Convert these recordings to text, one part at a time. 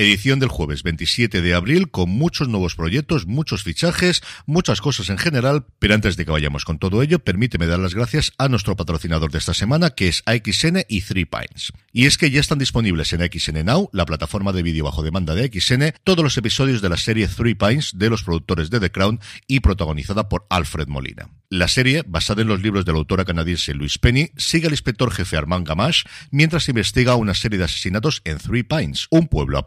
Edición del jueves 27 de abril con muchos nuevos proyectos, muchos fichajes, muchas cosas en general, pero antes de que vayamos con todo ello, permíteme dar las gracias a nuestro patrocinador de esta semana, que es AXN y Three Pines. Y es que ya están disponibles en AXN Now, la plataforma de vídeo bajo demanda de AXN, todos los episodios de la serie Three Pines de los productores de The Crown y protagonizada por Alfred Molina. La serie, basada en los libros de la autora canadiense Louise Penny, sigue al inspector jefe Armand Gamache mientras investiga una serie de asesinatos en Three Pines, un pueblo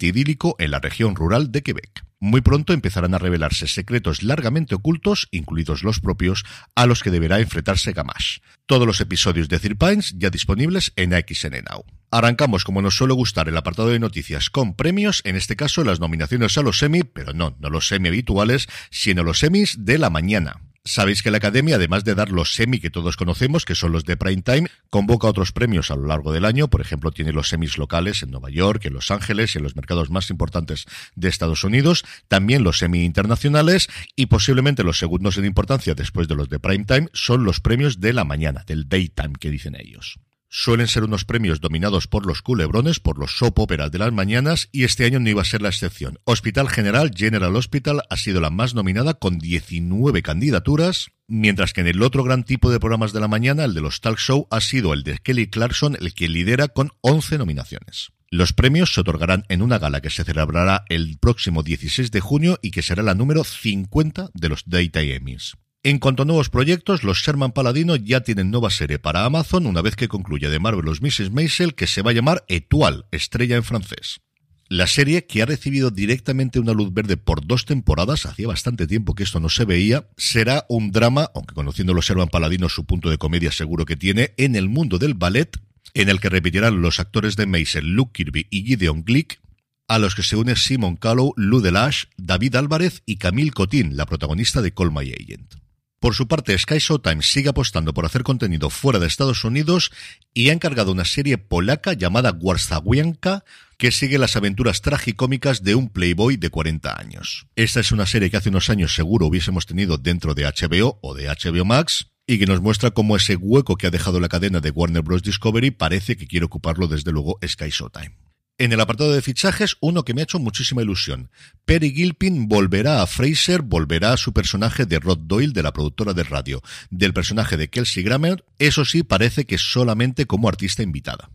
idílico en la región rural de Quebec. Muy pronto empezarán a revelarse secretos largamente ocultos, incluidos los propios, a los que deberá enfrentarse Gamache. Todos los episodios de Three Pines ya disponibles en AXN Now. Arrancamos, como nos suele gustar, el apartado de noticias con premios, en este caso las nominaciones a los Emmy, pero no, no los Emmy habituales, sino los Emmys de la mañana. Sabéis que la Academia, además de dar los semi que todos conocemos, que son los de prime time, convoca otros premios a lo largo del año. Por ejemplo, tiene los semis locales en Nueva York, en Los Ángeles y en los mercados más importantes de Estados Unidos. También los semi internacionales y posiblemente los segundos en importancia después de los de prime time son los premios de la mañana, del daytime que dicen ellos. Suelen ser unos premios dominados por los culebrones, por los soap operas de las mañanas, y este año no iba a ser la excepción. Hospital General, General Hospital, ha sido la más nominada con 19 candidaturas, mientras que en el otro gran tipo de programas de la mañana, el de los talk show, ha sido el de Kelly Clarkson el que lidera con 11 nominaciones. Los premios se otorgarán en una gala que se celebrará el próximo 16 de junio y que será la número 50 de los Daytime Emmys. En cuanto a nuevos proyectos, los Sherman Paladino ya tienen nueva serie para Amazon una vez que concluya de Marvelous Mrs. Maisel que se va a llamar Etoile, estrella en francés. La serie, que ha recibido directamente una luz verde por dos temporadas, hacía bastante tiempo que esto no se veía, será un drama, aunque conociendo los Sherman Paladino su punto de comedia seguro que tiene, en el mundo del ballet, en el que repetirán los actores de Maisel, Luke Kirby y Gideon Glick, a los que se une Simon Callow, Lou Delage, David Álvarez y Camille Cotin, la protagonista de Call My Agent. Por su parte, Sky Showtime sigue apostando por hacer contenido fuera de Estados Unidos y ha encargado una serie polaca llamada Warzawianka que sigue las aventuras tragicómicas de un playboy de 40 años. Esta es una serie que hace unos años seguro hubiésemos tenido dentro de HBO o de HBO Max y que nos muestra cómo ese hueco que ha dejado la cadena de Warner Bros. Discovery parece que quiere ocuparlo desde luego Sky Showtime. En el apartado de fichajes, uno que me ha hecho muchísima ilusión. Perry Gilpin volverá a Fraser, volverá a su personaje de Rod Doyle, de la productora de radio, del personaje de Kelsey Grammer, eso sí, parece que solamente como artista invitada.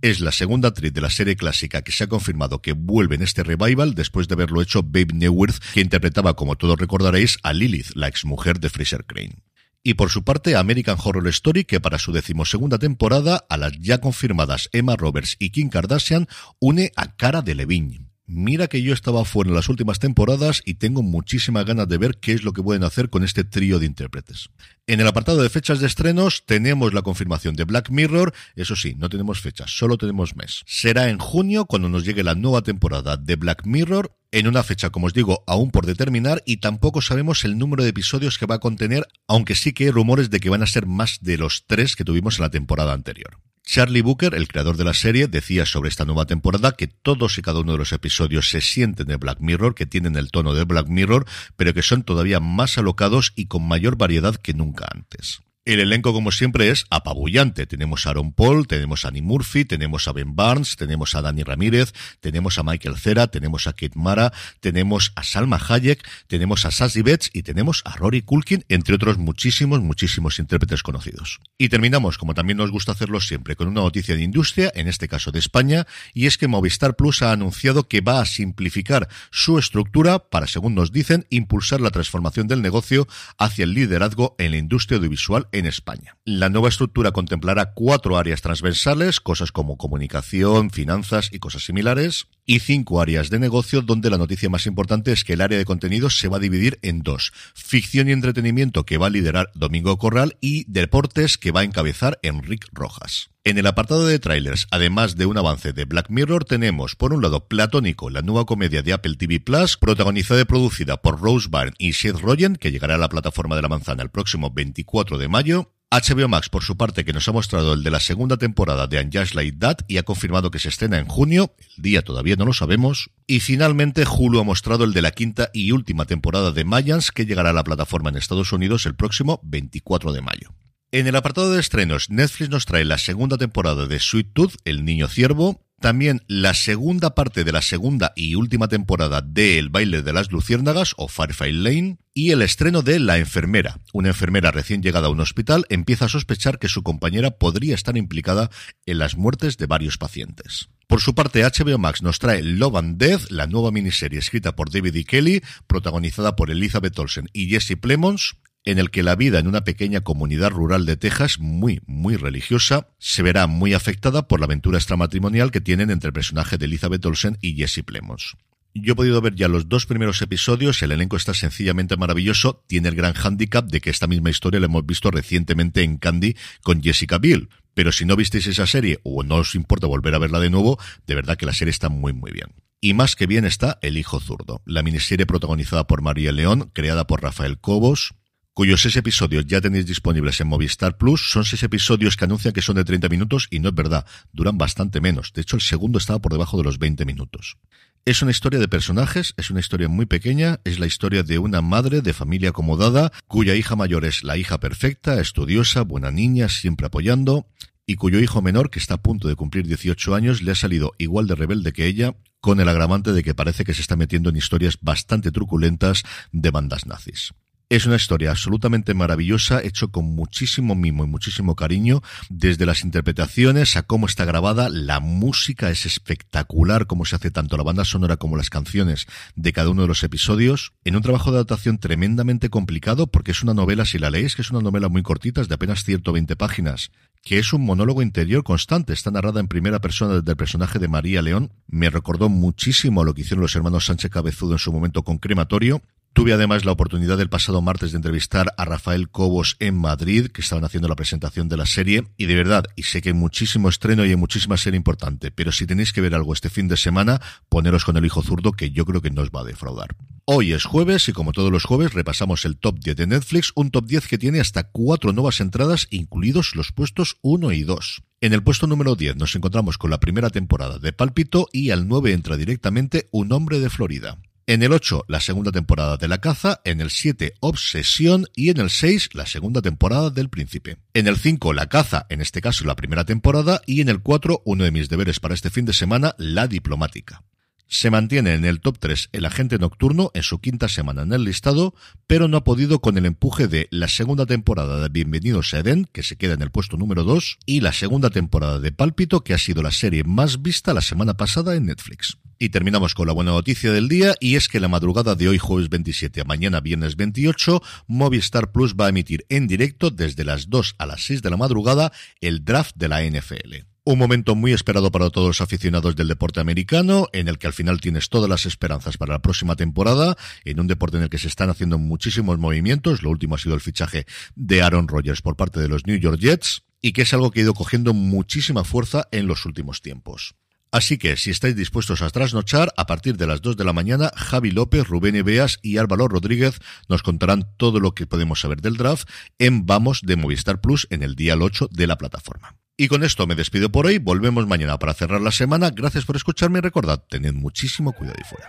Es la segunda actriz de la serie clásica que se ha confirmado que vuelve en este revival después de haberlo hecho Babe Neuwirth, que interpretaba, como todos recordaréis, a Lilith, la exmujer de Fraser Crane. Y por su parte, American Horror Story, que para su decimosegunda temporada, a las ya confirmadas Emma Roberts y Kim Kardashian, une a Cara de Levine. Mira que yo estaba fuera en las últimas temporadas y tengo muchísimas ganas de ver qué es lo que pueden hacer con este trío de intérpretes. En el apartado de fechas de estrenos tenemos la confirmación de Black Mirror, eso sí, no tenemos fechas, solo tenemos mes. Será en junio cuando nos llegue la nueva temporada de Black Mirror, en una fecha, como os digo, aún por determinar y tampoco sabemos el número de episodios que va a contener, aunque sí que hay rumores de que van a ser más de los tres que tuvimos en la temporada anterior. Charlie Booker, el creador de la serie, decía sobre esta nueva temporada que todos y cada uno de los episodios se sienten de Black Mirror, que tienen el tono de Black Mirror, pero que son todavía más alocados y con mayor variedad que nunca antes. El elenco, como siempre, es apabullante. Tenemos a Aaron Paul, tenemos a Annie Murphy, tenemos a Ben Barnes, tenemos a Dani Ramírez, tenemos a Michael Cera, tenemos a Kate Mara, tenemos a Salma Hayek, tenemos a Sassy Betts y tenemos a Rory Culkin, entre otros muchísimos, muchísimos intérpretes conocidos. Y terminamos, como también nos gusta hacerlo siempre, con una noticia de industria, en este caso de España, y es que Movistar Plus ha anunciado que va a simplificar su estructura para, según nos dicen, impulsar la transformación del negocio hacia el liderazgo en la industria audiovisual España. La nueva estructura contemplará cuatro áreas transversales, cosas como comunicación, finanzas y cosas similares, y cinco áreas de negocio donde la noticia más importante es que el área de contenidos se va a dividir en dos. Ficción y entretenimiento que va a liderar Domingo Corral y deportes que va a encabezar Enric Rojas. En el apartado de trailers, además de un avance de Black Mirror, tenemos por un lado Platónico, la nueva comedia de Apple TV Plus, protagonizada y producida por Rose Byrne y Seth Rogen, que llegará a la plataforma de la manzana el próximo 24 de mayo. HBO Max, por su parte, que nos ha mostrado el de la segunda temporada de And Just Like That y ha confirmado que se estrena en junio, el día todavía no lo sabemos. Y finalmente, Hulu ha mostrado el de la quinta y última temporada de Mayans, que llegará a la plataforma en Estados Unidos el próximo 24 de mayo. En el apartado de estrenos, Netflix nos trae la segunda temporada de Sweet Tooth, El Niño Ciervo, también la segunda parte de la segunda y última temporada de El baile de las luciérnagas o Firefly Lane y el estreno de La enfermera. Una enfermera recién llegada a un hospital empieza a sospechar que su compañera podría estar implicada en las muertes de varios pacientes. Por su parte, HBO Max nos trae Love and Death, la nueva miniserie escrita por David E. Kelly, protagonizada por Elizabeth Olsen y Jesse Plemons, en el que la vida en una pequeña comunidad rural de Texas, muy, muy religiosa, se verá muy afectada por la aventura extramatrimonial que tienen entre el personaje de Elizabeth Olsen y Jesse Plemons. Yo he podido ver ya los dos primeros episodios, el elenco está sencillamente maravilloso, tiene el gran hándicap de que esta misma historia la hemos visto recientemente en Candy con Jessica Biel, pero si no visteis esa serie o no os importa volver a verla de nuevo, de verdad que la serie está muy muy bien. Y más que bien está El Hijo Zurdo, la miniserie protagonizada por María León, creada por Rafael Cobos, cuyos seis episodios ya tenéis disponibles en Movistar Plus. Son seis episodios que anuncian que son de 30 minutos y no es verdad, duran bastante menos. De hecho, el segundo estaba por debajo de los 20 minutos. Es una historia de personajes, es una historia muy pequeña, es la historia de una madre de familia acomodada, cuya hija mayor es la hija perfecta, estudiosa, buena niña, siempre apoyando, y cuyo hijo menor, que está a punto de cumplir 18 años, le ha salido igual de rebelde que ella, con el agravante de que parece que se está metiendo en historias bastante truculentas de bandas nazis. Es una historia absolutamente maravillosa, hecho con muchísimo mimo y muchísimo cariño, desde las interpretaciones a cómo está grabada, la música es espectacular, cómo se hace tanto la banda sonora como las canciones de cada uno de los episodios, en un trabajo de adaptación tremendamente complicado, porque es una novela, si la leéis, que es una novela muy cortita, es de apenas 120 páginas, que es un monólogo interior constante, está narrada en primera persona desde el personaje de María León, me recordó muchísimo a lo que hicieron los hermanos Sánchez Cabezudo en su momento con Crematorio, Tuve además la oportunidad el pasado martes de entrevistar a Rafael Cobos en Madrid, que estaban haciendo la presentación de la serie, y de verdad, y sé que hay muchísimo estreno y hay muchísima serie importante, pero si tenéis que ver algo este fin de semana, poneros con el hijo zurdo, que yo creo que no os va a defraudar. Hoy es jueves y como todos los jueves repasamos el top 10 de Netflix, un top 10 que tiene hasta cuatro nuevas entradas, incluidos los puestos 1 y 2. En el puesto número 10 nos encontramos con la primera temporada de Pálpito y al 9 entra directamente Un hombre de Florida. En el 8, la segunda temporada de La Caza. En el 7, Obsesión. Y en el 6, la segunda temporada del Príncipe. En el 5, La Caza, en este caso la primera temporada. Y en el 4, uno de mis deberes para este fin de semana, La Diplomática. Se mantiene en el top 3 El Agente Nocturno en su quinta semana en el listado, pero no ha podido con el empuje de la segunda temporada de Bienvenidos a Eden, que se queda en el puesto número 2, y la segunda temporada de Pálpito, que ha sido la serie más vista la semana pasada en Netflix. Y terminamos con la buena noticia del día, y es que la madrugada de hoy, jueves 27 a mañana, viernes 28, Movistar Plus va a emitir en directo desde las 2 a las 6 de la madrugada el draft de la NFL Un momento muy esperado para todos los aficionados del deporte americano, en el que al final tienes todas las esperanzas para la próxima temporada, en un deporte en el que se están haciendo muchísimos movimientos. Lo último ha sido el fichaje de Aaron Rodgers por parte de los New York Jets, y que es algo que ha ido cogiendo muchísima fuerza en los últimos tiempos. Así que, si estáis dispuestos a trasnochar, a partir de las 2 de la mañana, Javi López, Rubén Ebeas y Álvaro Rodríguez nos contarán todo lo que podemos saber del draft en Vamos de Movistar Plus en el día 8 de la plataforma. Y con esto me despido por hoy, volvemos mañana para cerrar la semana. Gracias por escucharme y recordad, tened muchísimo cuidado y fuera.